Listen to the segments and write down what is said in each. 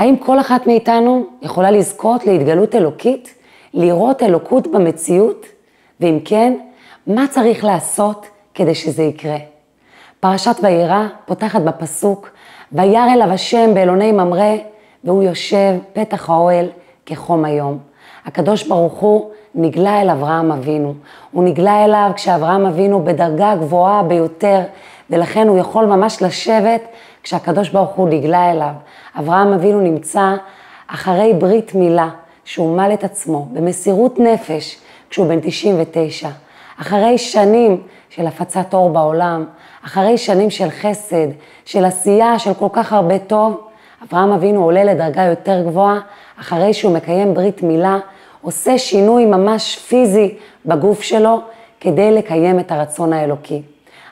האם כל אחת מאיתנו יכולה לזכות להתגלות אלוקית, לראות אלוקות במציאות? ואם כן, מה צריך לעשות כדי שזה יקרה? פרשת וירא פותחת בפסוק, וירא אליו השם באלוני ממרא, והוא יושב פתח האוהל כחום היום. הקדוש ברוך הוא נגלה אל אברהם אבינו. הוא נגלה אליו כשאברהם אבינו בדרגה הגבוהה ביותר, ולכן הוא יכול ממש לשבת כשהקדוש ברוך הוא נגלה אליו. אברהם אבינו נמצא אחרי ברית מילה, שהוא מל את עצמו במסירות נפש כשהוא בן 99. אחרי שנים של הפצת אור בעולם, אחרי שנים של חסד, של עשייה, של כל כך הרבה טוב, אברהם אבינו עולה לדרגה יותר גבוהה, אחרי שהוא מקיים ברית מילה, עושה שינוי ממש פיזי בגוף שלו כדי לקיים את הרצון האלוקי.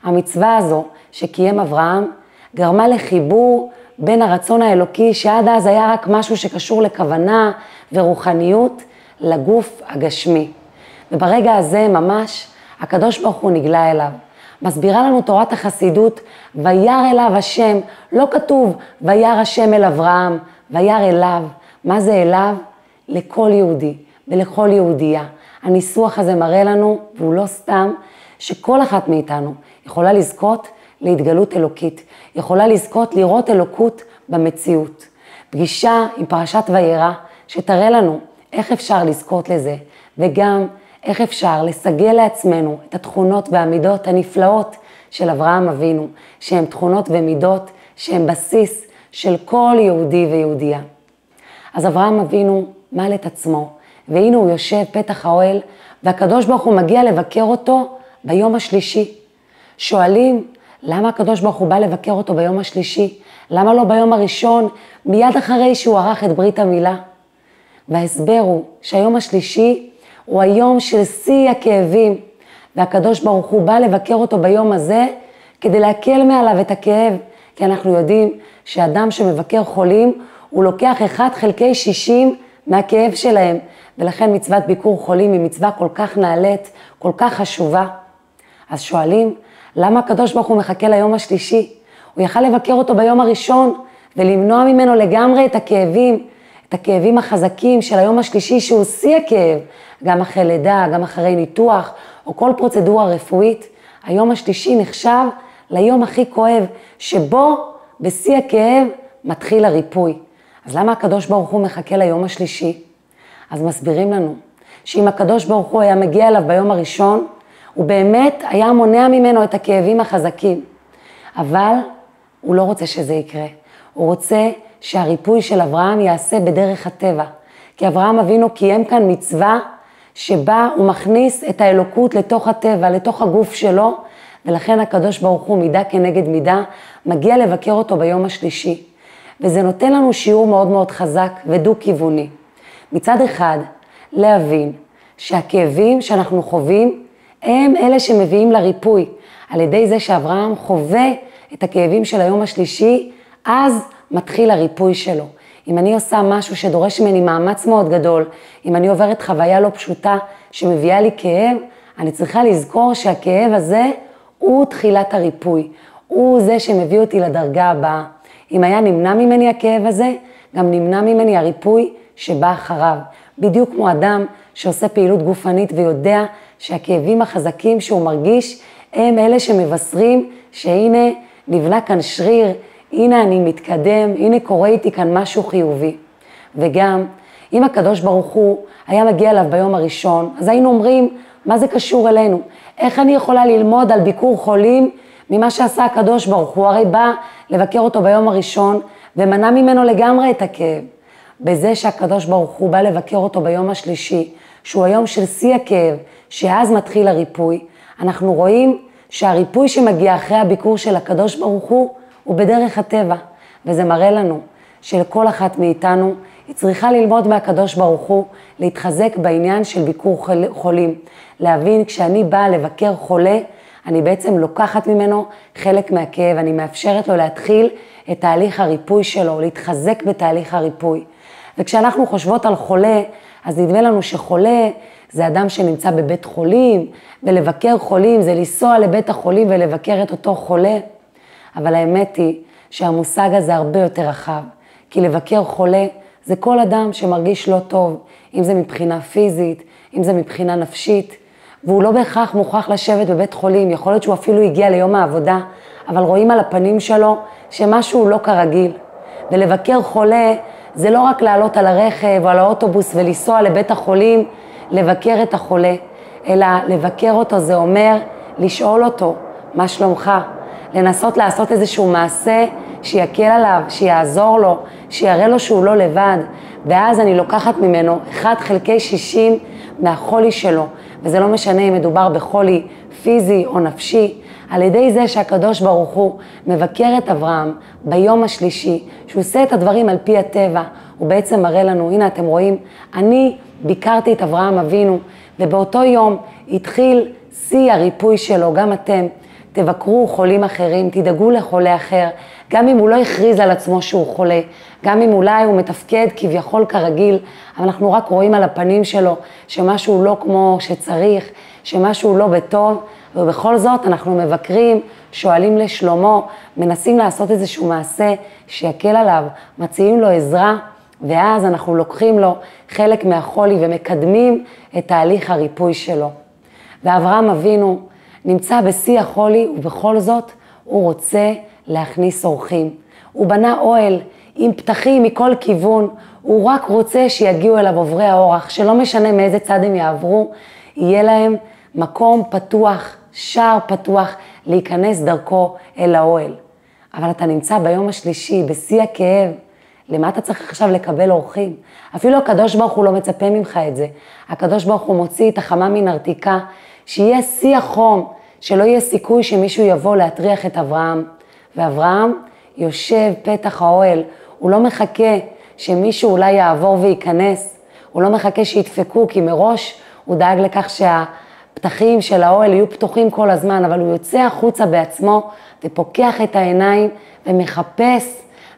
המצווה הזו שקיים אברהם גרמה לחיבור בין הרצון האלוקי, שעד אז היה רק משהו שקשור לכוונה ורוחניות, לגוף הגשמי. וברגע הזה ממש הקדוש ברוך הוא נגלה אליו. מסבירה לנו תורת החסידות, וירא אליו השם, לא כתוב וירא השם אל אברהם, וירא אליו. מה זה אליו? לכל יהודי ולכל יהודייה. הניסוח הזה מראה לנו, והוא לא סתם, שכל אחת מאיתנו יכולה לזכות להתגלות אלוקית, יכולה לזכות לראות אלוקות במציאות. פגישה עם פרשת וירא, שתראה לנו איך אפשר לזכות לזה, וגם איך אפשר לסגל לעצמנו את התכונות והמידות הנפלאות של אברהם אבינו, שהן תכונות ומידות שהן בסיס של כל יהודי ויהודייה. אז אברהם אבינו מל את עצמו, והנה הוא יושב פתח האוהל, והקדוש ברוך הוא מגיע לבקר אותו ביום השלישי. שואלים, למה הקדוש ברוך הוא בא לבקר אותו ביום השלישי? למה לא ביום הראשון, מיד אחרי שהוא ערך את ברית המילה? וההסבר הוא שהיום השלישי הוא היום של שיא הכאבים, והקדוש ברוך הוא בא לבקר אותו ביום הזה כדי להקל מעליו את הכאב, כי אנחנו יודעים שאדם שמבקר חולים, הוא לוקח 1 חלקי 60 מהכאב שלהם, ולכן מצוות ביקור חולים היא מצווה כל כך נעלית, כל כך חשובה. אז שואלים, למה הקדוש ברוך הוא מחכה ליום השלישי? הוא יכל לבקר אותו ביום הראשון ולמנוע ממנו לגמרי את הכאבים, את הכאבים החזקים של היום השלישי שהוא שיא הכאב, גם אחרי לידה, גם אחרי ניתוח או כל פרוצדורה רפואית. היום השלישי נחשב ליום הכי כואב, שבו בשיא הכאב מתחיל הריפוי. אז למה הקדוש ברוך הוא מחכה ליום השלישי? אז מסבירים לנו שאם הקדוש ברוך הוא היה מגיע אליו ביום הראשון, הוא באמת היה מונע ממנו את הכאבים החזקים. אבל הוא לא רוצה שזה יקרה. הוא רוצה שהריפוי של אברהם ייעשה בדרך הטבע. כי אברהם אבינו קיים כאן מצווה שבה הוא מכניס את האלוקות לתוך הטבע, לתוך הגוף שלו, ולכן הקדוש ברוך הוא מידה כנגד מידה, מגיע לבקר אותו ביום השלישי. וזה נותן לנו שיעור מאוד מאוד חזק ודו-כיווני. מצד אחד, להבין שהכאבים שאנחנו חווים הם אלה שמביאים לריפוי. על ידי זה שאברהם חווה את הכאבים של היום השלישי, אז מתחיל הריפוי שלו. אם אני עושה משהו שדורש ממני מאמץ מאוד גדול, אם אני עוברת חוויה לא פשוטה שמביאה לי כאב, אני צריכה לזכור שהכאב הזה הוא תחילת הריפוי. הוא זה שמביא אותי לדרגה הבאה. אם היה נמנע ממני הכאב הזה, גם נמנע ממני הריפוי שבא אחריו. בדיוק כמו אדם שעושה פעילות גופנית ויודע שהכאבים החזקים שהוא מרגיש הם אלה שמבשרים שהנה נבנה כאן שריר, הנה אני מתקדם, הנה קורה איתי כאן משהו חיובי. וגם, אם הקדוש ברוך הוא היה מגיע אליו ביום הראשון, אז היינו אומרים, מה זה קשור אלינו? איך אני יכולה ללמוד על ביקור חולים ממה שעשה הקדוש ברוך הוא? הרי בא לבקר אותו ביום הראשון ומנע ממנו לגמרי את הכאב. בזה שהקדוש ברוך הוא בא לבקר אותו ביום השלישי, שהוא היום של שיא הכאב, שאז מתחיל הריפוי, אנחנו רואים שהריפוי שמגיע אחרי הביקור של הקדוש ברוך הוא, הוא בדרך הטבע, וזה מראה לנו שלכל אחת מאיתנו, היא צריכה ללמוד מהקדוש ברוך הוא, להתחזק בעניין של ביקור חולים. להבין, כשאני באה לבקר חולה, אני בעצם לוקחת ממנו חלק מהכאב, אני מאפשרת לו להתחיל את תהליך הריפוי שלו, להתחזק בתהליך הריפוי. וכשאנחנו חושבות על חולה, אז נדמה לנו שחולה זה אדם שנמצא בבית חולים, ולבקר חולים זה לנסוע לבית החולים ולבקר את אותו חולה. אבל האמת היא שהמושג הזה הרבה יותר רחב, כי לבקר חולה זה כל אדם שמרגיש לא טוב, אם זה מבחינה פיזית, אם זה מבחינה נפשית, והוא לא בהכרח מוכרח לשבת בבית חולים, יכול להיות שהוא אפילו הגיע ליום העבודה, אבל רואים על הפנים שלו שמשהו לא כרגיל. ולבקר חולה זה לא רק לעלות על הרכב או על האוטובוס ולנסוע לבית החולים, לבקר את החולה, אלא לבקר אותו זה אומר לשאול אותו, מה שלומך? לנסות לעשות איזשהו מעשה שיקל עליו, שיעזור לו, שיראה לו שהוא לא לבד, ואז אני לוקחת ממנו 1 חלקי 60 מהחולי שלו, וזה לא משנה אם מדובר בחולי פיזי או נפשי, על ידי זה שהקדוש ברוך הוא מבקר את אברהם ביום השלישי, שהוא עושה את הדברים על פי הטבע, הוא בעצם מראה לנו, הנה אתם רואים, אני ביקרתי את אברהם אבינו, ובאותו יום התחיל שיא הריפוי שלו, גם אתם. תבקרו חולים אחרים, תדאגו לחולה אחר, גם אם הוא לא הכריז על עצמו שהוא חולה, גם אם אולי הוא מתפקד כביכול כרגיל, אבל אנחנו רק רואים על הפנים שלו שמשהו לא כמו שצריך, שמשהו לא בטוב, ובכל זאת אנחנו מבקרים, שואלים לשלומו, מנסים לעשות איזשהו מעשה שיקל עליו, מציעים לו עזרה, ואז אנחנו לוקחים לו חלק מהחולי ומקדמים את תהליך הריפוי שלו. ואברהם אבינו נמצא בשיא החולי, ובכל זאת הוא רוצה להכניס אורחים. הוא בנה אוהל עם פתחים מכל כיוון, הוא רק רוצה שיגיעו אליו עוברי האורח, שלא משנה מאיזה צד הם יעברו, יהיה להם מקום פתוח, שער פתוח, להיכנס דרכו אל האוהל. אבל אתה נמצא ביום השלישי, בשיא הכאב, למה אתה צריך עכשיו לקבל אורחים? אפילו הקדוש ברוך הוא לא מצפה ממך את זה. הקדוש ברוך הוא מוציא את החמה מנרתיקה, שיהיה שיא החום, שלא יהיה סיכוי שמישהו יבוא להטריח את אברהם. ואברהם יושב פתח האוהל, הוא לא מחכה שמישהו אולי יעבור וייכנס, הוא לא מחכה שידפקו, כי מראש הוא דאג לכך שהפתחים של האוהל יהיו פתוחים כל הזמן, אבל הוא יוצא החוצה בעצמו ופוקח את העיניים ומחפש,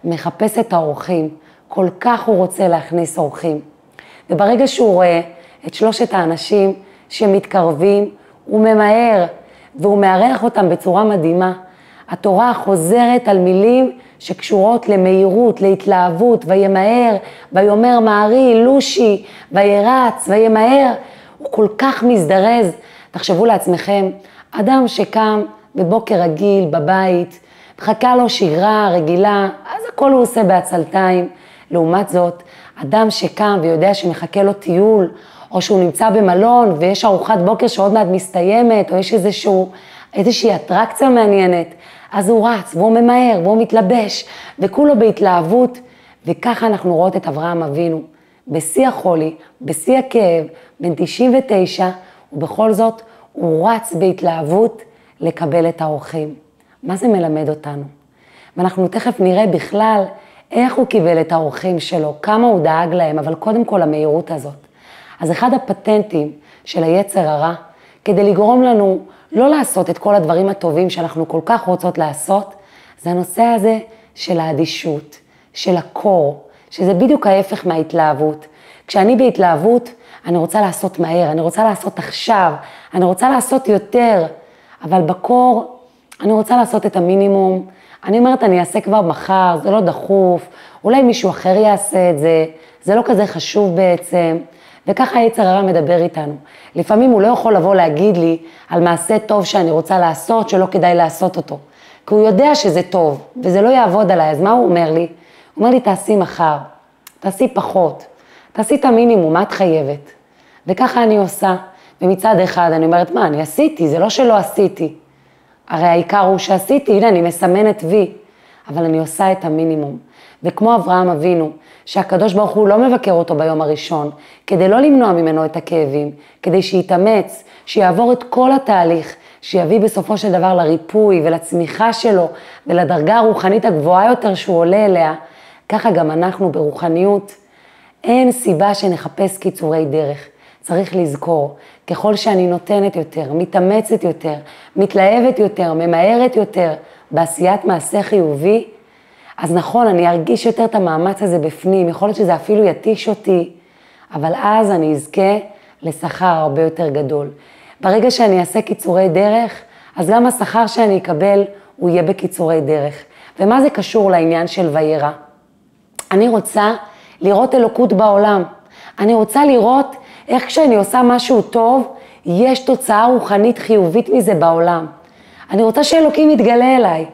מחפש את האורחים. כל כך הוא רוצה להכניס אורחים. וברגע שהוא רואה את שלושת האנשים שמתקרבים, הוא ממהר והוא מארח אותם בצורה מדהימה. התורה חוזרת על מילים שקשורות למהירות, להתלהבות, וימהר, ויאמר מהרי, לושי, וירץ, וימהר. הוא כל כך מזדרז. תחשבו לעצמכם, אדם שקם בבוקר רגיל, בבית, מחכה לו שגרה רגילה, אז הכל הוא עושה בעצלתיים. לעומת זאת, אדם שקם ויודע שמחכה לו טיול, או שהוא נמצא במלון ויש ארוחת בוקר שעוד מעט מסתיימת, או יש איזשהו, איזושהי אטרקציה מעניינת, אז הוא רץ והוא ממהר והוא מתלבש, וכולו בהתלהבות, וככה אנחנו רואות את אברהם אבינו, בשיא החולי, בשיא הכאב, בן 99, ובכל זאת הוא רץ בהתלהבות לקבל את האורחים. מה זה מלמד אותנו? ואנחנו תכף נראה בכלל איך הוא קיבל את האורחים שלו, כמה הוא דאג להם, אבל קודם כל המהירות הזאת. אז אחד הפטנטים של היצר הרע, כדי לגרום לנו לא לעשות את כל הדברים הטובים שאנחנו כל כך רוצות לעשות, זה הנושא הזה של האדישות, של הקור, שזה בדיוק ההפך מההתלהבות. כשאני בהתלהבות, אני רוצה לעשות מהר, אני רוצה לעשות עכשיו, אני רוצה לעשות יותר, אבל בקור, אני רוצה לעשות את המינימום. אני אומרת, אני אעשה כבר מחר, זה לא דחוף, אולי מישהו אחר יעשה את זה, זה לא כזה חשוב בעצם. וככה היצר הרע מדבר איתנו. לפעמים הוא לא יכול לבוא להגיד לי על מעשה טוב שאני רוצה לעשות, שלא כדאי לעשות אותו. כי הוא יודע שזה טוב, וזה לא יעבוד עליי, אז מה הוא אומר לי? אומר לי, תעשי מחר, תעשי פחות, תעשי את המינימום, מה את חייבת? וככה אני עושה, ומצד אחד אני אומרת, מה, אני עשיתי, זה לא שלא עשיתי. הרי העיקר הוא שעשיתי, הנה, אני מסמנת וי, אבל אני עושה את המינימום. וכמו אברהם אבינו, שהקדוש ברוך הוא לא מבקר אותו ביום הראשון, כדי לא למנוע ממנו את הכאבים, כדי שיתאמץ, שיעבור את כל התהליך, שיביא בסופו של דבר לריפוי ולצמיחה שלו ולדרגה הרוחנית הגבוהה יותר שהוא עולה אליה, ככה גם אנחנו ברוחניות. אין סיבה שנחפש קיצורי דרך. צריך לזכור, ככל שאני נותנת יותר, מתאמצת יותר, מתלהבת יותר, ממהרת יותר בעשיית מעשה חיובי, אז נכון, אני ארגיש יותר את המאמץ הזה בפנים, יכול להיות שזה אפילו יתיש אותי, אבל אז אני אזכה לשכר הרבה יותר גדול. ברגע שאני אעשה קיצורי דרך, אז גם השכר שאני אקבל, הוא יהיה בקיצורי דרך. ומה זה קשור לעניין של וירא? אני רוצה לראות אלוקות בעולם. אני רוצה לראות איך כשאני עושה משהו טוב, יש תוצאה רוחנית חיובית מזה בעולם. אני רוצה שאלוקים יתגלה אליי,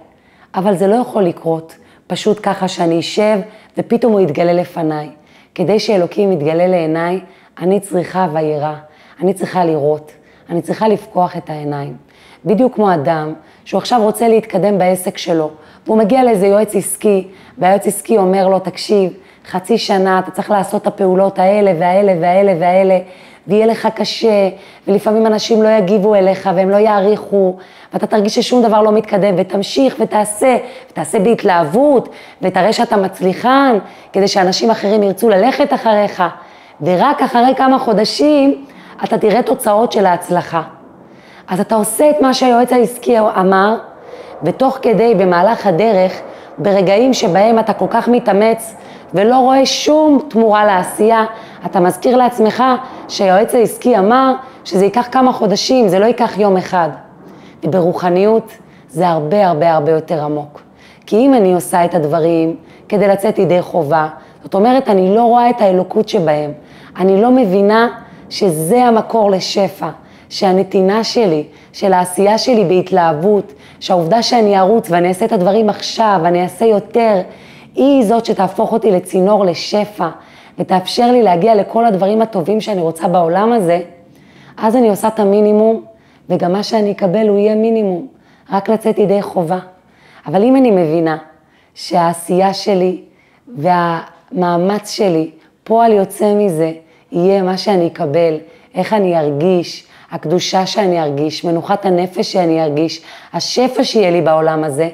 אבל זה לא יכול לקרות פשוט ככה שאני אשב ופתאום הוא יתגלה לפניי. כדי שאלוקים יתגלה לעיניי, אני צריכה וירא, אני צריכה לראות, אני צריכה לפקוח את העיניים. בדיוק כמו אדם שהוא עכשיו רוצה להתקדם בעסק שלו, והוא מגיע לאיזה יועץ עסקי, והיועץ עסקי אומר לו, תקשיב, חצי שנה אתה צריך לעשות את הפעולות האלה והאלה והאלה והאלה, ויהיה לך קשה, ולפעמים אנשים לא יגיבו אליך והם לא יעריכו, ואתה תרגיש ששום דבר לא מתקדם, ותמשיך ותעשה, ותעשה בהתלהבות, ותראה שאתה מצליחן, כדי שאנשים אחרים ירצו ללכת אחריך, ורק אחרי כמה חודשים אתה תראה תוצאות של ההצלחה. אז אתה עושה את מה שהיועץ העסקי אמר, ותוך כדי, במהלך הדרך, ברגעים שבהם אתה כל כך מתאמץ ולא רואה שום תמורה לעשייה, אתה מזכיר לעצמך שהיועץ העסקי אמר שזה ייקח כמה חודשים, זה לא ייקח יום אחד. וברוחניות זה הרבה הרבה הרבה יותר עמוק. כי אם אני עושה את הדברים כדי לצאת ידי חובה, זאת אומרת, אני לא רואה את האלוקות שבהם. אני לא מבינה שזה המקור לשפע, שהנתינה שלי, של העשייה שלי בהתלהבות, שהעובדה שאני ארוץ ואני אעשה את הדברים עכשיו, ואני אעשה יותר, היא זאת שתהפוך אותי לצינור לשפע, ותאפשר לי להגיע לכל הדברים הטובים שאני רוצה בעולם הזה, אז אני עושה את המינימום, וגם מה שאני אקבל הוא יהיה מינימום, רק לצאת ידי חובה. אבל אם אני מבינה שהעשייה שלי והמאמץ שלי, פועל יוצא מזה, יהיה מה שאני אקבל, איך אני ארגיש, הקדושה שאני ארגיש, מנוחת הנפש שאני ארגיש, השפע שיהיה לי בעולם הזה,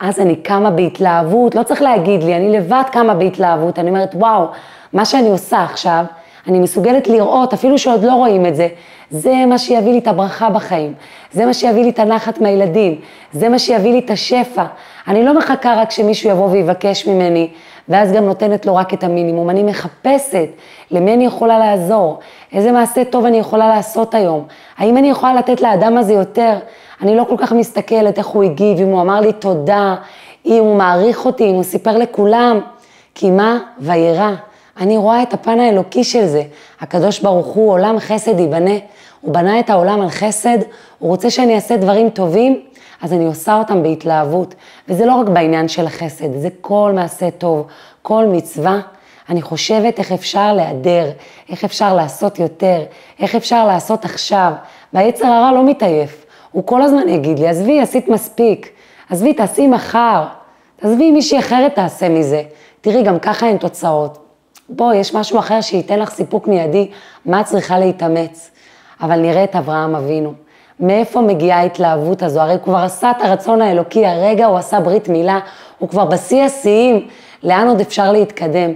אז אני קמה בהתלהבות, לא צריך להגיד לי, אני לבד קמה בהתלהבות, אני אומרת, וואו, מה שאני עושה עכשיו, אני מסוגלת לראות, אפילו שעוד לא רואים את זה, זה מה שיביא לי את הברכה בחיים, זה מה שיביא לי את הנחת מהילדים, זה מה שיביא לי את השפע. אני לא מחכה רק שמישהו יבוא ויבקש ממני, ואז גם נותנת לו רק את המינימום. אני מחפשת למי אני יכולה לעזור, איזה מעשה טוב אני יכולה לעשות היום, האם אני יכולה לתת לאדם הזה יותר. אני לא כל כך מסתכלת איך הוא הגיב, אם הוא אמר לי תודה, אם הוא מעריך אותי, אם הוא סיפר לכולם, כי מה? וירא. אני רואה את הפן האלוקי של זה. הקדוש ברוך הוא עולם חסד ייבנה. הוא בנה את העולם על חסד, הוא רוצה שאני אעשה דברים טובים, אז אני עושה אותם בהתלהבות. וזה לא רק בעניין של החסד, זה כל מעשה טוב, כל מצווה. אני חושבת איך אפשר להיעדר, איך אפשר לעשות יותר, איך אפשר לעשות עכשיו. והיצר הרע לא מתעייף, הוא כל הזמן יגיד לי, עזבי, עשית מספיק, עזבי, תעשי מחר, עזבי, מישהי אחרת תעשה מזה. תראי, גם ככה אין תוצאות. בואי, יש משהו אחר שייתן לך סיפוק מיידי, מה את צריכה להתאמץ? אבל נראה את אברהם אבינו. מאיפה מגיעה ההתלהבות הזו? הרי הוא כבר עשה את הרצון האלוקי, הרגע הוא עשה ברית מילה, הוא כבר בשיא השיאים, לאן עוד אפשר להתקדם?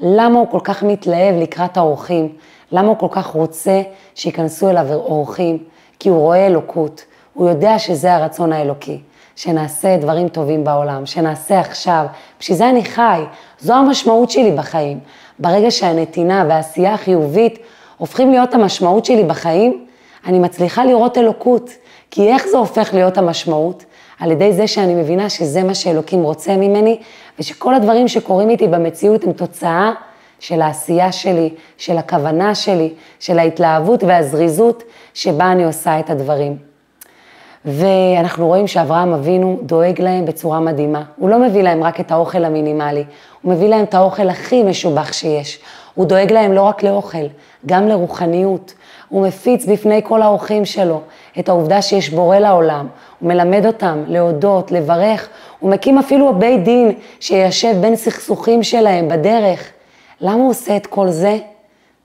למה הוא כל כך מתלהב לקראת האורחים? למה הוא כל כך רוצה שייכנסו אליו אורחים? כי הוא רואה אלוקות, הוא יודע שזה הרצון האלוקי, שנעשה דברים טובים בעולם, שנעשה עכשיו, בשביל זה אני חי, זו המשמעות שלי בחיים. ברגע שהנתינה והעשייה החיובית הופכים להיות המשמעות שלי בחיים, אני מצליחה לראות אלוקות. כי איך זה הופך להיות המשמעות? על ידי זה שאני מבינה שזה מה שאלוקים רוצה ממני, ושכל הדברים שקורים איתי במציאות הם תוצאה של העשייה שלי, של הכוונה שלי, של ההתלהבות והזריזות שבה אני עושה את הדברים. ואנחנו רואים שאברהם אבינו דואג להם בצורה מדהימה. הוא לא מביא להם רק את האוכל המינימלי, הוא מביא להם את האוכל הכי משובח שיש. הוא דואג להם לא רק לאוכל, גם לרוחניות. הוא מפיץ בפני כל האורחים שלו את העובדה שיש בורא לעולם. הוא מלמד אותם להודות, לברך. הוא מקים אפילו בית דין שיישב בין סכסוכים שלהם בדרך. למה הוא עושה את כל זה?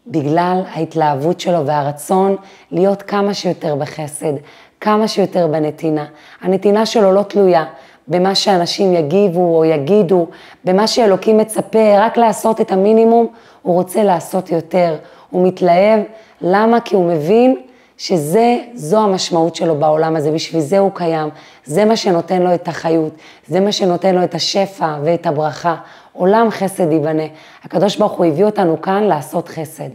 בגלל ההתלהבות שלו והרצון להיות כמה שיותר בחסד, כמה שיותר בנתינה. הנתינה שלו לא תלויה במה שאנשים יגיבו או יגידו, במה שאלוקים מצפה, רק לעשות את המינימום, הוא רוצה לעשות יותר. הוא מתלהב, למה? כי הוא מבין שזה, זו המשמעות שלו בעולם הזה, בשביל זה הוא קיים, זה מה שנותן לו את החיות, זה מה שנותן לו את השפע ואת הברכה. עולם חסד ייבנה. הקדוש ברוך הוא הביא אותנו כאן לעשות חסד.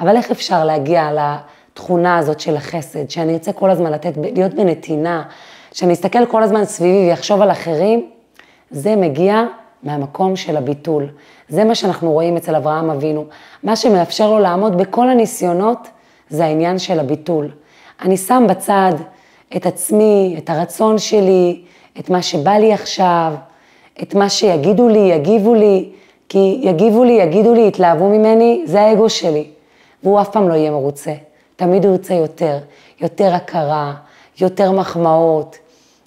אבל איך אפשר להגיע לתכונה הזאת של החסד, שאני ארצה כל הזמן לתת, להיות בנתינה, שאני אסתכל כל הזמן סביבי ויחשוב על אחרים? זה מגיע מהמקום של הביטול. זה מה שאנחנו רואים אצל אברהם אבינו. מה שמאפשר לו לעמוד בכל הניסיונות זה העניין של הביטול. אני שם בצד את עצמי, את הרצון שלי, את מה שבא לי עכשיו, את מה שיגידו לי, יגיבו לי, כי יגיבו לי, יגידו לי, יתלהבו ממני, זה האגו שלי. והוא אף פעם לא יהיה מרוצה. תמיד הוא ירצה יותר, יותר הכרה, יותר מחמאות,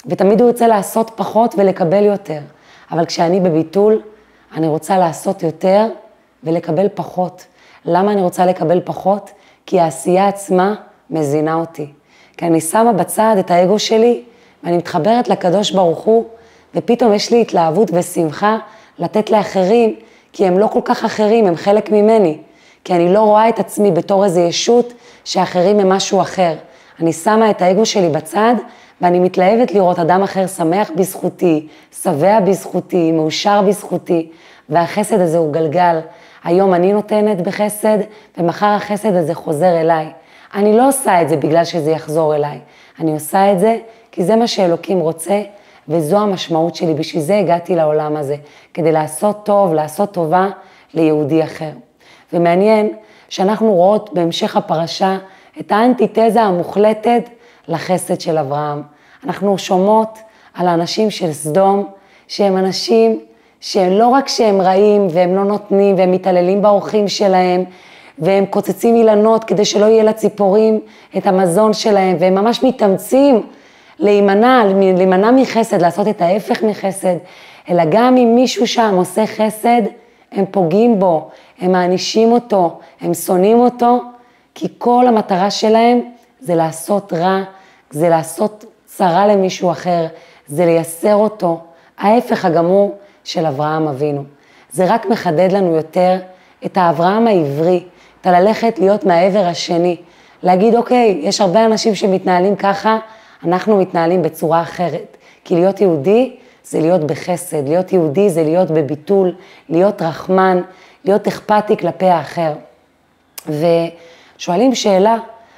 ותמיד הוא ירצה לעשות פחות ולקבל יותר. אבל כשאני בביטול, אני רוצה לעשות יותר ולקבל פחות. למה אני רוצה לקבל פחות? כי העשייה עצמה מזינה אותי. כי אני שמה בצד את האגו שלי, ואני מתחברת לקדוש ברוך הוא, ופתאום יש לי התלהבות ושמחה לתת לאחרים, כי הם לא כל כך אחרים, הם חלק ממני. כי אני לא רואה את עצמי בתור איזו ישות שאחרים הם משהו אחר. אני שמה את האגו שלי בצד, ואני מתלהבת לראות אדם אחר שמח בזכותי, שבע בזכותי, מאושר בזכותי, והחסד הזה הוא גלגל. היום אני נותנת בחסד, ומחר החסד הזה חוזר אליי. אני לא עושה את זה בגלל שזה יחזור אליי, אני עושה את זה כי זה מה שאלוקים רוצה, וזו המשמעות שלי, בשביל זה הגעתי לעולם הזה, כדי לעשות טוב, לעשות טובה ליהודי אחר. ומעניין שאנחנו רואות בהמשך הפרשה את האנטיתזה המוחלטת לחסד של אברהם. אנחנו שומעות על האנשים של סדום, שהם אנשים שלא רק שהם רעים והם לא נותנים והם מתעללים באורחים שלהם, והם קוצצים אילנות כדי שלא יהיה לציפורים את המזון שלהם, והם ממש מתאמצים להימנע, להימנע מחסד, לעשות את ההפך מחסד, אלא גם אם מישהו שם עושה חסד, הם פוגעים בו, הם מענישים אותו, הם שונאים אותו, כי כל המטרה שלהם זה לעשות רע, זה לעשות צרה למישהו אחר, זה לייסר אותו, ההפך הגמור של אברהם אבינו. זה רק מחדד לנו יותר את האברהם העברי, את הללכת להיות מהעבר השני, להגיד, אוקיי, יש הרבה אנשים שמתנהלים ככה, אנחנו מתנהלים בצורה אחרת. כי להיות יהודי זה להיות בחסד, להיות יהודי זה להיות בביטול, להיות רחמן, להיות אכפתי כלפי האחר. ושואלים שאלה,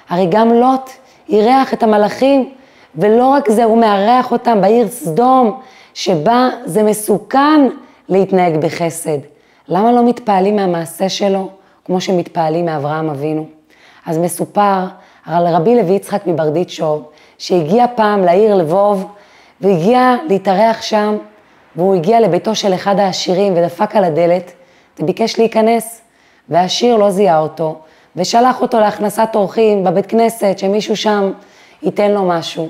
הרי גם לוט אירח את המלאכים, ולא רק זה, הוא מארח אותם בעיר סדום, שבה זה מסוכן להתנהג בחסד. למה לא מתפעלים מהמעשה שלו כמו שמתפעלים מאברהם אבינו? אז מסופר על רבי לוי יצחק מברדיצ'וב, שהגיע פעם לעיר לבוב, והגיע להתארח שם, והוא הגיע לביתו של אחד העשירים ודפק על הדלת, וביקש להיכנס, והעשיר לא זיהה אותו, ושלח אותו להכנסת אורחים בבית כנסת, שמישהו שם ייתן לו משהו.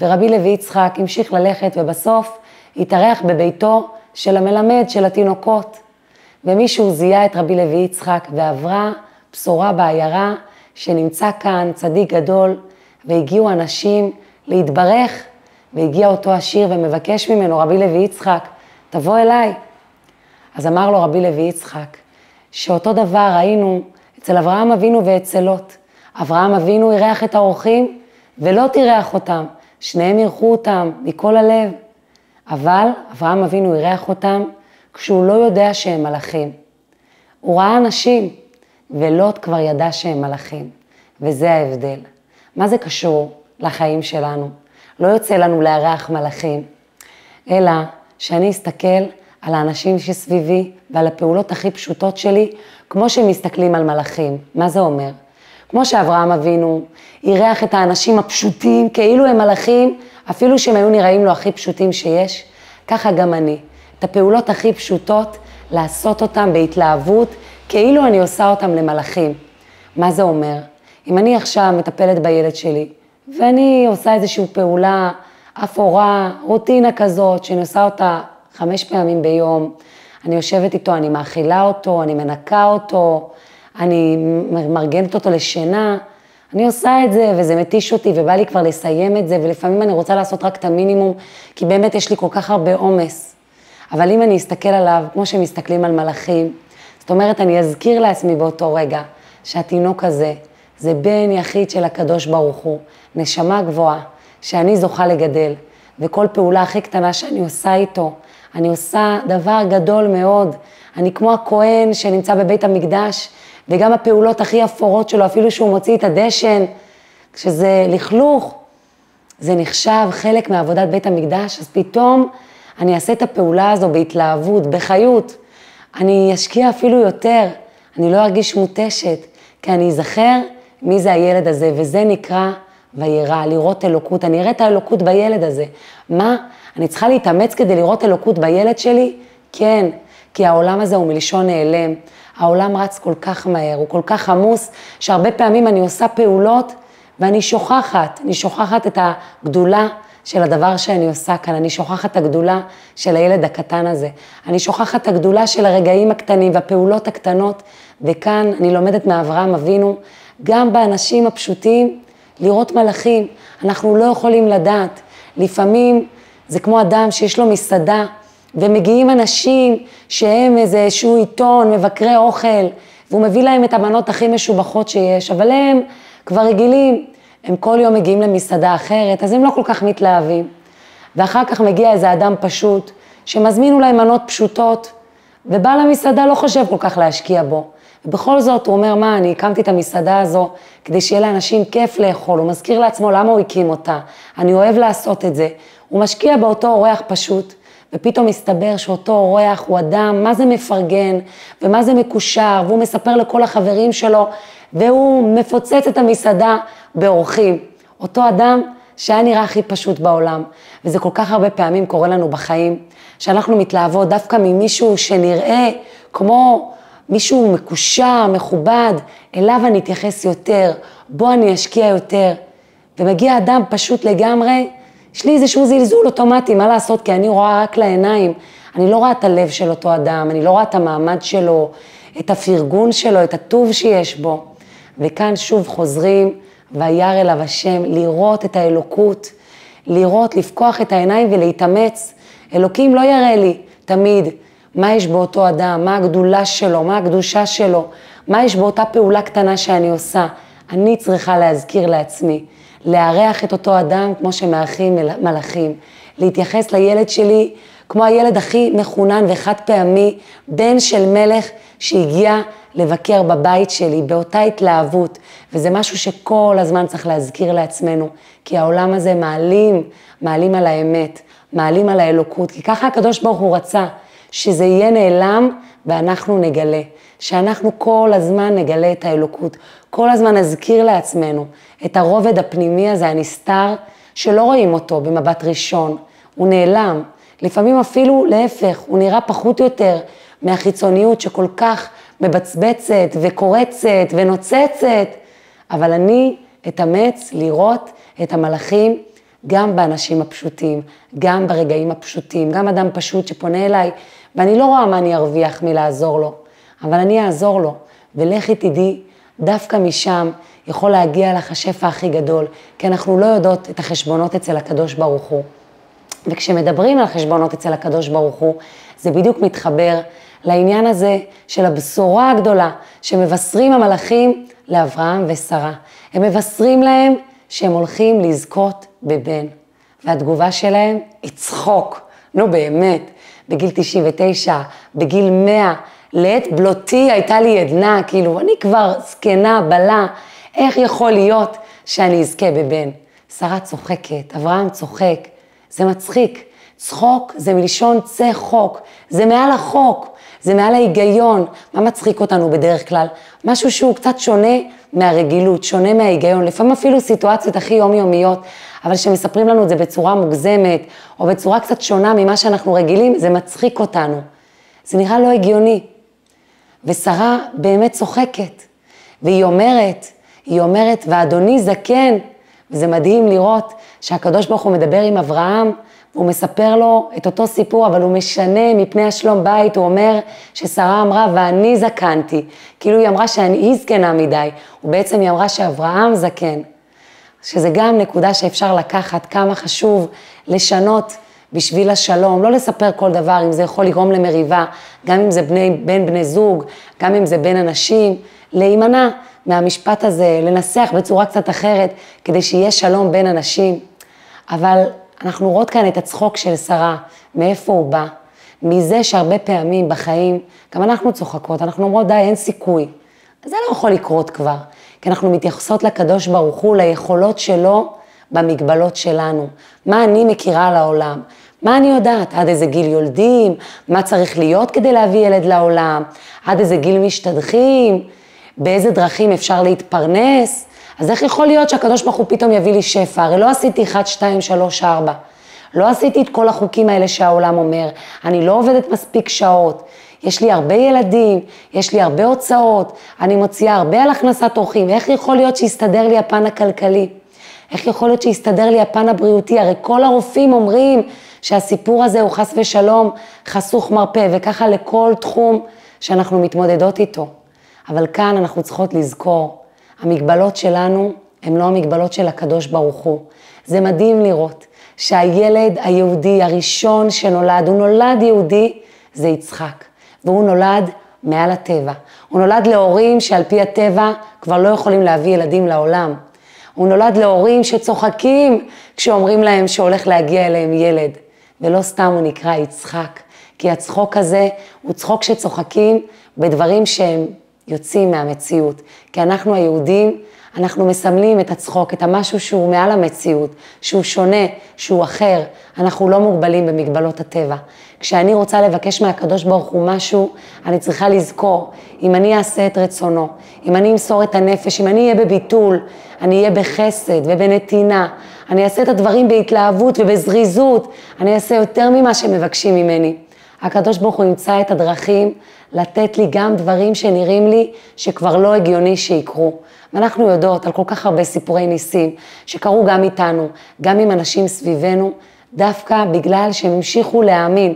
ורבי לוי יצחק המשיך ללכת, ובסוף התארח בביתו של המלמד של התינוקות. ומישהו זיהה את רבי לוי יצחק, ועברה בשורה בעיירה שנמצא כאן צדיק גדול, והגיעו אנשים להתברך, והגיע אותו עשיר ומבקש ממנו, רבי לוי יצחק, תבוא אליי. אז אמר לו רבי לוי יצחק, שאותו דבר ראינו אצל אברהם אבינו ואצל לוט. אברהם אבינו אירח את האורחים ולוט אירח אותם, שניהם אירחו אותם מכל הלב. אבל אברהם אבינו אירח אותם כשהוא לא יודע שהם מלאכים. הוא ראה אנשים, ולוט כבר ידע שהם מלאכים, וזה ההבדל. מה זה קשור לחיים שלנו? לא יוצא לנו לארח מלאכים, אלא שאני אסתכל על האנשים שסביבי ועל הפעולות הכי פשוטות שלי, כמו שמסתכלים על מלאכים. מה זה אומר? כמו שאברהם אבינו אירח את האנשים הפשוטים כאילו הם מלאכים, אפילו שהם היו נראים לו הכי פשוטים שיש, ככה גם אני. את הפעולות הכי פשוטות, לעשות אותן בהתלהבות, כאילו אני עושה אותן למלאכים. מה זה אומר? אם אני עכשיו מטפלת בילד שלי, ואני עושה איזושהי פעולה אפורה, רוטינה כזאת, שאני עושה אותה חמש פעמים ביום, אני יושבת איתו, אני מאכילה אותו, אני מנקה אותו, אני מרגנת אותו לשינה, אני עושה את זה וזה מתיש אותי ובא לי כבר לסיים את זה ולפעמים אני רוצה לעשות רק את המינימום כי באמת יש לי כל כך הרבה עומס. אבל אם אני אסתכל עליו כמו שמסתכלים על מלאכים, זאת אומרת אני אזכיר לעצמי באותו רגע שהתינוק הזה זה בן יחיד של הקדוש ברוך הוא, נשמה גבוהה שאני זוכה לגדל וכל פעולה הכי קטנה שאני עושה איתו, אני עושה דבר גדול מאוד. אני כמו הכהן שנמצא בבית המקדש וגם הפעולות הכי אפורות שלו, אפילו שהוא מוציא את הדשן, כשזה לכלוך, זה נחשב חלק מעבודת בית המקדש, אז פתאום אני אעשה את הפעולה הזו בהתלהבות, בחיות. אני אשקיע אפילו יותר, אני לא ארגיש מותשת, כי אני אזכר מי זה הילד הזה, וזה נקרא וירא, לראות אלוקות. אני אראה את האלוקות בילד הזה. מה? אני צריכה להתאמץ כדי לראות אלוקות בילד שלי? כן, כי העולם הזה הוא מלשון נעלם. העולם רץ כל כך מהר, הוא כל כך עמוס, שהרבה פעמים אני עושה פעולות ואני שוכחת, אני שוכחת את הגדולה של הדבר שאני עושה כאן, אני שוכחת את הגדולה של הילד הקטן הזה, אני שוכחת את הגדולה של הרגעים הקטנים והפעולות הקטנות, וכאן אני לומדת מאברהם אבינו, גם באנשים הפשוטים, לראות מלאכים, אנחנו לא יכולים לדעת, לפעמים זה כמו אדם שיש לו מסעדה, ומגיעים אנשים שהם איזשהו עיתון, מבקרי אוכל, והוא מביא להם את המנות הכי משובחות שיש, אבל הם כבר רגילים, הם כל יום מגיעים למסעדה אחרת, אז הם לא כל כך מתלהבים. ואחר כך מגיע איזה אדם פשוט, שמזמין אולי מנות פשוטות, ובעל המסעדה לא חושב כל כך להשקיע בו. ובכל זאת הוא אומר, מה, אני הקמתי את המסעדה הזו כדי שיהיה לאנשים כיף לאכול, הוא מזכיר לעצמו למה הוא הקים אותה, אני אוהב לעשות את זה. הוא משקיע באותו אורח פשוט, ופתאום מסתבר שאותו אורח הוא אדם, מה זה מפרגן, ומה זה מקושר, והוא מספר לכל החברים שלו, והוא מפוצץ את המסעדה באורחים. אותו אדם שהיה נראה הכי פשוט בעולם, וזה כל כך הרבה פעמים קורה לנו בחיים, שאנחנו מתלהבות דווקא ממישהו שנראה כמו מישהו מקושר, מכובד, אליו אני אתייחס יותר, בו אני אשקיע יותר. ומגיע אדם פשוט לגמרי, יש לי איזשהו זלזול אוטומטי, מה לעשות? כי אני רואה רק לעיניים. אני לא רואה את הלב של אותו אדם, אני לא רואה את המעמד שלו, את הפרגון שלו, את הטוב שיש בו. וכאן שוב חוזרים, וירא אליו השם, לראות את האלוקות, לראות, לפקוח את העיניים ולהתאמץ. אלוקים לא יראה לי תמיד מה יש באותו אדם, מה הגדולה שלו, מה הקדושה שלו, מה יש באותה פעולה קטנה שאני עושה. אני צריכה להזכיר לעצמי, לארח את אותו אדם כמו שמארחים מלאכים, להתייחס לילד שלי כמו הילד הכי מחונן וחד פעמי, בן של מלך שהגיע לבקר בבית שלי, באותה התלהבות, וזה משהו שכל הזמן צריך להזכיר לעצמנו, כי העולם הזה מעלים, מעלים על האמת, מעלים על האלוקות, כי ככה הקדוש ברוך הוא רצה, שזה יהיה נעלם ואנחנו נגלה, שאנחנו כל הזמן נגלה את האלוקות, כל הזמן נזכיר לעצמנו את הרובד הפנימי הזה, הנסתר, שלא רואים אותו במבט ראשון, הוא נעלם. לפעמים אפילו להפך, הוא נראה פחות יותר מהחיצוניות שכל כך מבצבצת וקורצת ונוצצת, אבל אני אתאמץ לראות את המלאכים גם באנשים הפשוטים, גם ברגעים הפשוטים, גם אדם פשוט שפונה אליי, ואני לא רואה מה אני ארוויח מלעזור לו, אבל אני אעזור לו, ולכי תדעי, דווקא משם יכול להגיע לך השפע הכי גדול, כי אנחנו לא יודעות את החשבונות אצל הקדוש ברוך הוא. וכשמדברים על חשבונות אצל הקדוש ברוך הוא, זה בדיוק מתחבר לעניין הזה של הבשורה הגדולה שמבשרים המלאכים לאברהם ושרה. הם מבשרים להם שהם הולכים לזכות בבן. והתגובה שלהם היא צחוק. נו באמת, בגיל 99, בגיל 100, לעת בלותי הייתה לי עדנה, כאילו, אני כבר זקנה, בלה, איך יכול להיות שאני אזכה בבן? שרה צוחקת, אברהם צוחק, זה מצחיק. צחוק זה מלשון צחוק, זה מעל החוק, זה מעל ההיגיון. מה מצחיק אותנו בדרך כלל? משהו שהוא קצת שונה מהרגילות, שונה מההיגיון, לפעמים אפילו סיטואציות הכי יומיומיות, אבל כשמספרים לנו את זה בצורה מוגזמת, או בצורה קצת שונה ממה שאנחנו רגילים, זה מצחיק אותנו. זה נראה לא הגיוני. ושרה באמת צוחקת, והיא אומרת, היא אומרת, ואדוני זקן, וזה מדהים לראות שהקדוש ברוך הוא מדבר עם אברהם, הוא מספר לו את אותו סיפור, אבל הוא משנה מפני השלום בית, הוא אומר ששרה אמרה, ואני זקנתי, כאילו היא אמרה שאני זקנה מדי, ובעצם היא אמרה שאברהם זקן, שזה גם נקודה שאפשר לקחת, כמה חשוב לשנות בשביל השלום, לא לספר כל דבר, אם זה יכול לגרום למריבה, גם אם זה בני, בין בני זוג, גם אם זה בין אנשים, להימנע מהמשפט הזה, לנסח בצורה קצת אחרת, כדי שיהיה שלום בין אנשים. אבל אנחנו רואות כאן את הצחוק של שרה, מאיפה הוא בא? מזה שהרבה פעמים בחיים, גם אנחנו צוחקות, אנחנו אומרות, די, אין סיכוי. זה לא יכול לקרות כבר, כי אנחנו מתייחסות לקדוש ברוך הוא, ליכולות שלו במגבלות שלנו. מה אני מכירה על העולם, מה אני יודעת? עד איזה גיל יולדים? מה צריך להיות כדי להביא ילד לעולם? עד איזה גיל משתדכים? באיזה דרכים אפשר להתפרנס? אז איך יכול להיות שהקדוש ברוך הוא פתאום יביא לי שפע? הרי לא עשיתי 1, 2, 3, 4. לא עשיתי את כל החוקים האלה שהעולם אומר. אני לא עובדת מספיק שעות. יש לי הרבה ילדים, יש לי הרבה הוצאות, אני מוציאה הרבה על הכנסת אורחים. איך יכול להיות שיסתדר לי הפן הכלכלי? איך יכול להיות שיסתדר לי הפן הבריאותי? הרי כל הרופאים אומרים שהסיפור הזה הוא חס ושלום חסוך מרפא, וככה לכל תחום שאנחנו מתמודדות איתו. אבל כאן אנחנו צריכות לזכור, המגבלות שלנו הן לא המגבלות של הקדוש ברוך הוא. זה מדהים לראות שהילד היהודי הראשון שנולד, הוא נולד יהודי, זה יצחק. והוא נולד מעל הטבע. הוא נולד להורים שעל פי הטבע כבר לא יכולים להביא ילדים לעולם. הוא נולד להורים שצוחקים כשאומרים להם שהולך להגיע אליהם ילד. ולא סתם הוא נקרא יצחק, כי הצחוק הזה הוא צחוק שצוחקים בדברים שהם יוצאים מהמציאות. כי אנחנו היהודים, אנחנו מסמלים את הצחוק, את המשהו שהוא מעל המציאות, שהוא שונה, שהוא אחר. אנחנו לא מוגבלים במגבלות הטבע. כשאני רוצה לבקש מהקדוש ברוך הוא משהו, אני צריכה לזכור, אם אני אעשה את רצונו, אם אני אמסור את הנפש, אם אני אהיה בביטול, אני אהיה בחסד ובנתינה, אני אעשה את הדברים בהתלהבות ובזריזות, אני אעשה יותר ממה שמבקשים ממני. הקדוש ברוך הוא ימצא את הדרכים לתת לי גם דברים שנראים לי שכבר לא הגיוני שיקרו. ואנחנו יודעות על כל כך הרבה סיפורי ניסים שקרו גם איתנו, גם עם אנשים סביבנו, דווקא בגלל שהם המשיכו להאמין.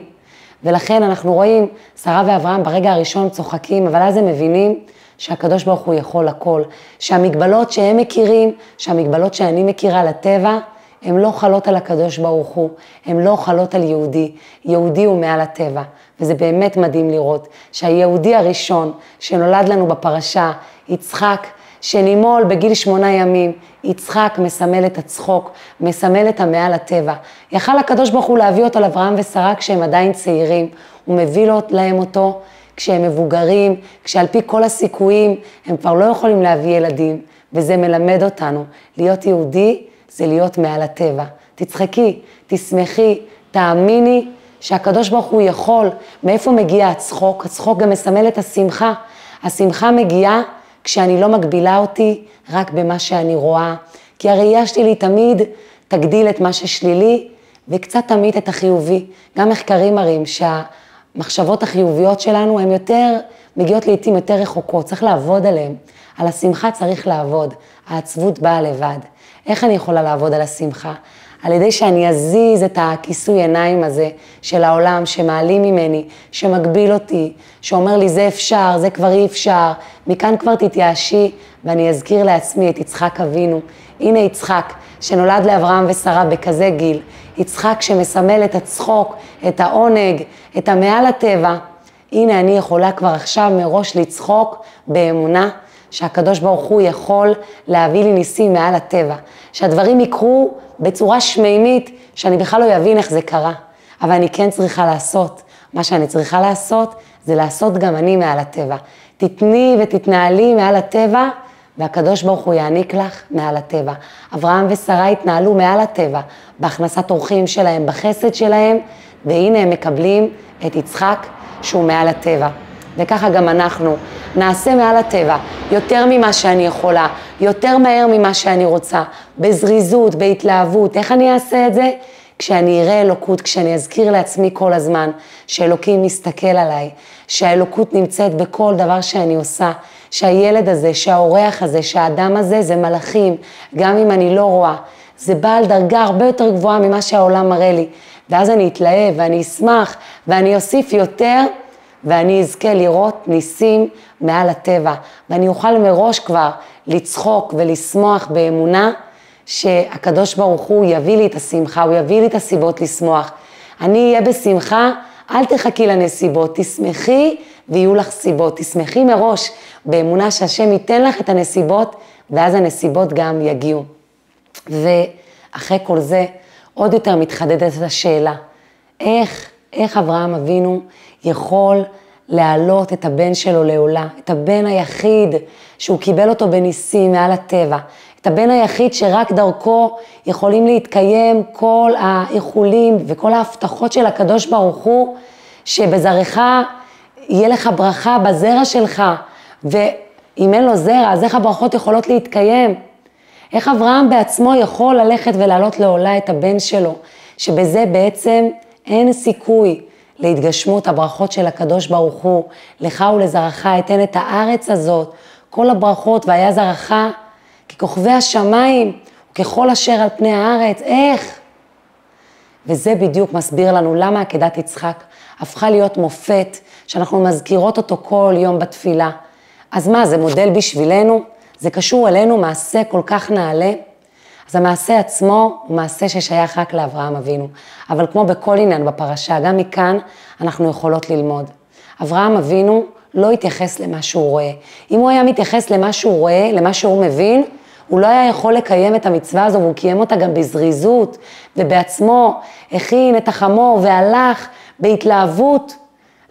ולכן אנחנו רואים, שרה ואברהם ברגע הראשון צוחקים, אבל אז הם מבינים שהקדוש ברוך הוא יכול הכל, שהמגבלות שהם מכירים, שהמגבלות שאני מכירה לטבע, הן לא חלות על הקדוש ברוך הוא, הן לא חלות על יהודי, יהודי הוא מעל הטבע, וזה באמת מדהים לראות שהיהודי הראשון שנולד לנו בפרשה, יצחק, שנימול בגיל שמונה ימים, יצחק מסמל את הצחוק, מסמל את המעל הטבע. יכל הקדוש ברוך הוא להביא אותו לאברהם ושרה כשהם עדיין צעירים, הוא מביא להם אותו כשהם מבוגרים, כשעל פי כל הסיכויים הם כבר לא יכולים להביא ילדים, וזה מלמד אותנו, להיות יהודי זה להיות מעל הטבע. תצחקי, תשמחי, תאמיני שהקדוש ברוך הוא יכול. מאיפה מגיע הצחוק? הצחוק גם מסמל את השמחה. השמחה מגיעה כשאני לא מגבילה אותי רק במה שאני רואה, כי הראייה שלי תמיד תגדיל את מה ששלילי וקצת תמיד את החיובי. גם מחקרים מראים שהמחשבות החיוביות שלנו הן יותר, מגיעות לעיתים יותר רחוקות, צריך לעבוד עליהן. על השמחה צריך לעבוד, העצבות באה לבד. איך אני יכולה לעבוד על השמחה? על ידי שאני אזיז את הכיסוי עיניים הזה של העולם שמעלים ממני, שמגביל אותי, שאומר לי זה אפשר, זה כבר אי אפשר, מכאן כבר תתייאשי, ואני אזכיר לעצמי את יצחק אבינו. הנה יצחק, שנולד לאברהם ושרה בכזה גיל, יצחק שמסמל את הצחוק, את העונג, את המעל הטבע. הנה אני יכולה כבר עכשיו מראש לצחוק באמונה שהקדוש ברוך הוא יכול להביא לי ניסים מעל הטבע, שהדברים יקרו בצורה שמימית, שאני בכלל לא אבין איך זה קרה, אבל אני כן צריכה לעשות. מה שאני צריכה לעשות, זה לעשות גם אני מעל הטבע. תתני ותתנהלי מעל הטבע, והקדוש ברוך הוא יעניק לך מעל הטבע. אברהם ושרה התנהלו מעל הטבע, בהכנסת אורחים שלהם, בחסד שלהם, והנה הם מקבלים את יצחק שהוא מעל הטבע. וככה גם אנחנו נעשה מעל הטבע יותר ממה שאני יכולה, יותר מהר ממה שאני רוצה, בזריזות, בהתלהבות. איך אני אעשה את זה? כשאני אראה אלוקות, כשאני אזכיר לעצמי כל הזמן שאלוקים מסתכל עליי, שהאלוקות נמצאת בכל דבר שאני עושה, שהילד הזה, שהאורח הזה, שהאדם הזה זה מלאכים, גם אם אני לא רואה. זה בעל דרגה הרבה יותר גבוהה ממה שהעולם מראה לי. ואז אני אתלהב ואני אשמח ואני אוסיף יותר ואני אזכה לראות ניסים מעל הטבע, ואני אוכל מראש כבר לצחוק ולשמוח באמונה שהקדוש ברוך הוא יביא לי את השמחה, הוא יביא לי את הסיבות לשמוח. אני אהיה בשמחה, אל תחכי לנסיבות, תשמחי ויהיו לך סיבות. תשמחי מראש באמונה שהשם ייתן לך את הנסיבות, ואז הנסיבות גם יגיעו. ואחרי כל זה, עוד יותר מתחדדת השאלה, איך, איך אברהם אבינו יכול להעלות את הבן שלו לעולה, את הבן היחיד שהוא קיבל אותו בניסים מעל הטבע, את הבן היחיד שרק דרכו יכולים להתקיים כל האיחולים וכל ההבטחות של הקדוש ברוך הוא, שבזרעך יהיה לך ברכה בזרע שלך, ואם אין לו זרע, אז איך הברכות יכולות להתקיים? איך אברהם בעצמו יכול ללכת ולהעלות לעולה את הבן שלו, שבזה בעצם אין סיכוי להתגשמות הברכות של הקדוש ברוך הוא, לך ולזרעך אתן את הארץ הזאת, כל הברכות, והיה זרעך ככוכבי השמיים, וככל אשר על פני הארץ, איך? וזה בדיוק מסביר לנו למה עקדת יצחק הפכה להיות מופת, שאנחנו מזכירות אותו כל יום בתפילה. אז מה, זה מודל בשבילנו? זה קשור אלינו, מעשה כל כך נעלה? אז המעשה עצמו הוא מעשה ששייך רק לאברהם אבינו. אבל כמו בכל עניין בפרשה, גם מכאן אנחנו יכולות ללמוד. אברהם אבינו לא התייחס למה שהוא רואה. אם הוא היה מתייחס למה שהוא רואה, למה שהוא מבין, הוא לא היה יכול לקיים את המצווה הזו, והוא קיים אותה גם בזריזות, ובעצמו הכין את החמור והלך בהתלהבות.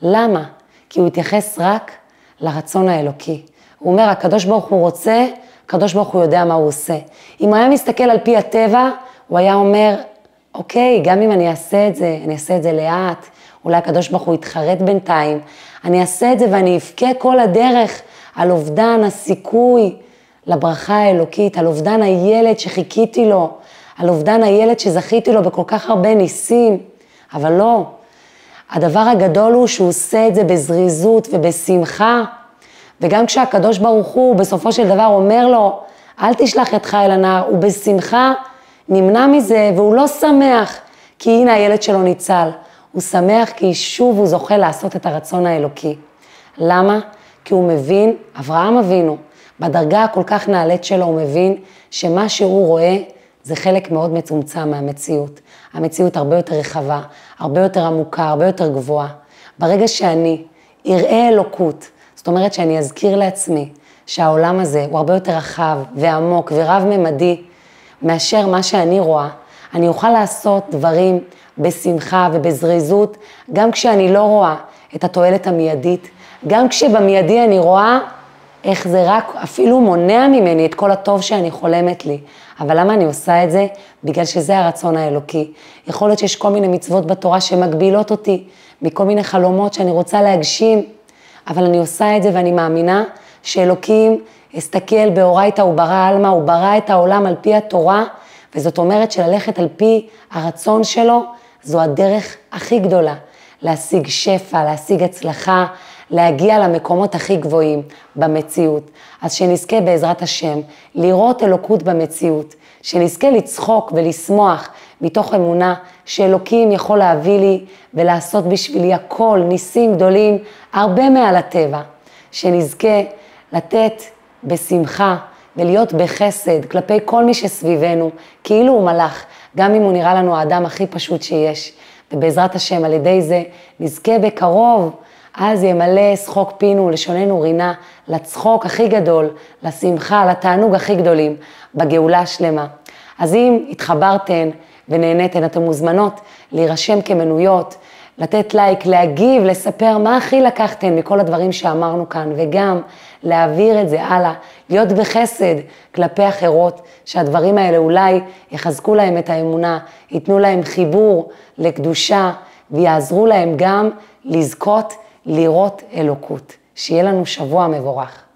למה? כי הוא התייחס רק לרצון האלוקי. הוא אומר, הקדוש ברוך הוא רוצה, הקדוש ברוך הוא יודע מה הוא עושה. אם הוא היה מסתכל על פי הטבע, הוא היה אומר, אוקיי, גם אם אני אעשה את זה, אני אעשה את זה לאט, אולי הקדוש ברוך הוא יתחרט בינתיים, אני אעשה את זה ואני אבכה כל הדרך על אובדן הסיכוי לברכה האלוקית, על אובדן הילד שחיכיתי לו, על אובדן הילד שזכיתי לו בכל כך הרבה ניסים, אבל לא. הדבר הגדול הוא שהוא עושה את זה בזריזות ובשמחה, וגם כשהקדוש ברוך הוא בסופו של דבר אומר לו, אל תשלח ידך אל הנער, הוא בשמחה נמנע מזה והוא לא שמח כי הנה הילד שלו ניצל, הוא שמח כי שוב הוא זוכה לעשות את הרצון האלוקי. למה? כי הוא מבין, אברהם אבינו, בדרגה הכל כך נעלית שלו הוא מבין שמה שהוא רואה זה חלק מאוד מצומצם מהמציאות. המציאות הרבה יותר רחבה, הרבה יותר עמוקה, הרבה יותר גבוהה. ברגע שאני אראה אלוקות, זאת אומרת שאני אזכיר לעצמי שהעולם הזה הוא הרבה יותר רחב ועמוק ורב-ממדי מאשר מה שאני רואה, אני אוכל לעשות דברים בשמחה ובזריזות, גם כשאני לא רואה את התועלת המיידית, גם כשבמיידי אני רואה איך זה רק אפילו מונע ממני את כל הטוב שאני חולמת לי. אבל למה אני עושה את זה? בגלל שזה הרצון האלוקי. יכול להיות שיש כל מיני מצוות בתורה שמגבילות אותי מכל מיני חלומות שאני רוצה להגשים, אבל אני עושה את זה ואני מאמינה שאלוקים הסתכל באורייתא וברא עלמא, הוא ברא את העולם על פי התורה, וזאת אומרת שללכת על פי הרצון שלו, זו הדרך הכי גדולה להשיג שפע, להשיג הצלחה, להגיע למקומות הכי גבוהים במציאות. אז שנזכה בעזרת השם לראות אלוקות במציאות, שנזכה לצחוק ולשמוח מתוך אמונה שאלוקים יכול להביא לי ולעשות בשבילי הכל, ניסים גדולים, הרבה מעל הטבע. שנזכה לתת בשמחה ולהיות בחסד כלפי כל מי שסביבנו, כאילו הוא מלאך, גם אם הוא נראה לנו האדם הכי פשוט שיש. ובעזרת השם, על ידי זה נזכה בקרוב אז ימלא שחוק פינו לשוננו רינה, לצחוק הכי גדול, לשמחה, לתענוג הכי גדולים, בגאולה השלמה. אז אם התחברתן ונהניתן, אתן מוזמנות להירשם כמנויות, לתת לייק, להגיב, לספר מה הכי לקחתן מכל הדברים שאמרנו כאן, וגם להעביר את זה הלאה, להיות בחסד כלפי אחרות, שהדברים האלה אולי יחזקו להם את האמונה, ייתנו להם חיבור לקדושה, ויעזרו להם גם לזכות לראות אלוקות. שיהיה לנו שבוע מבורך.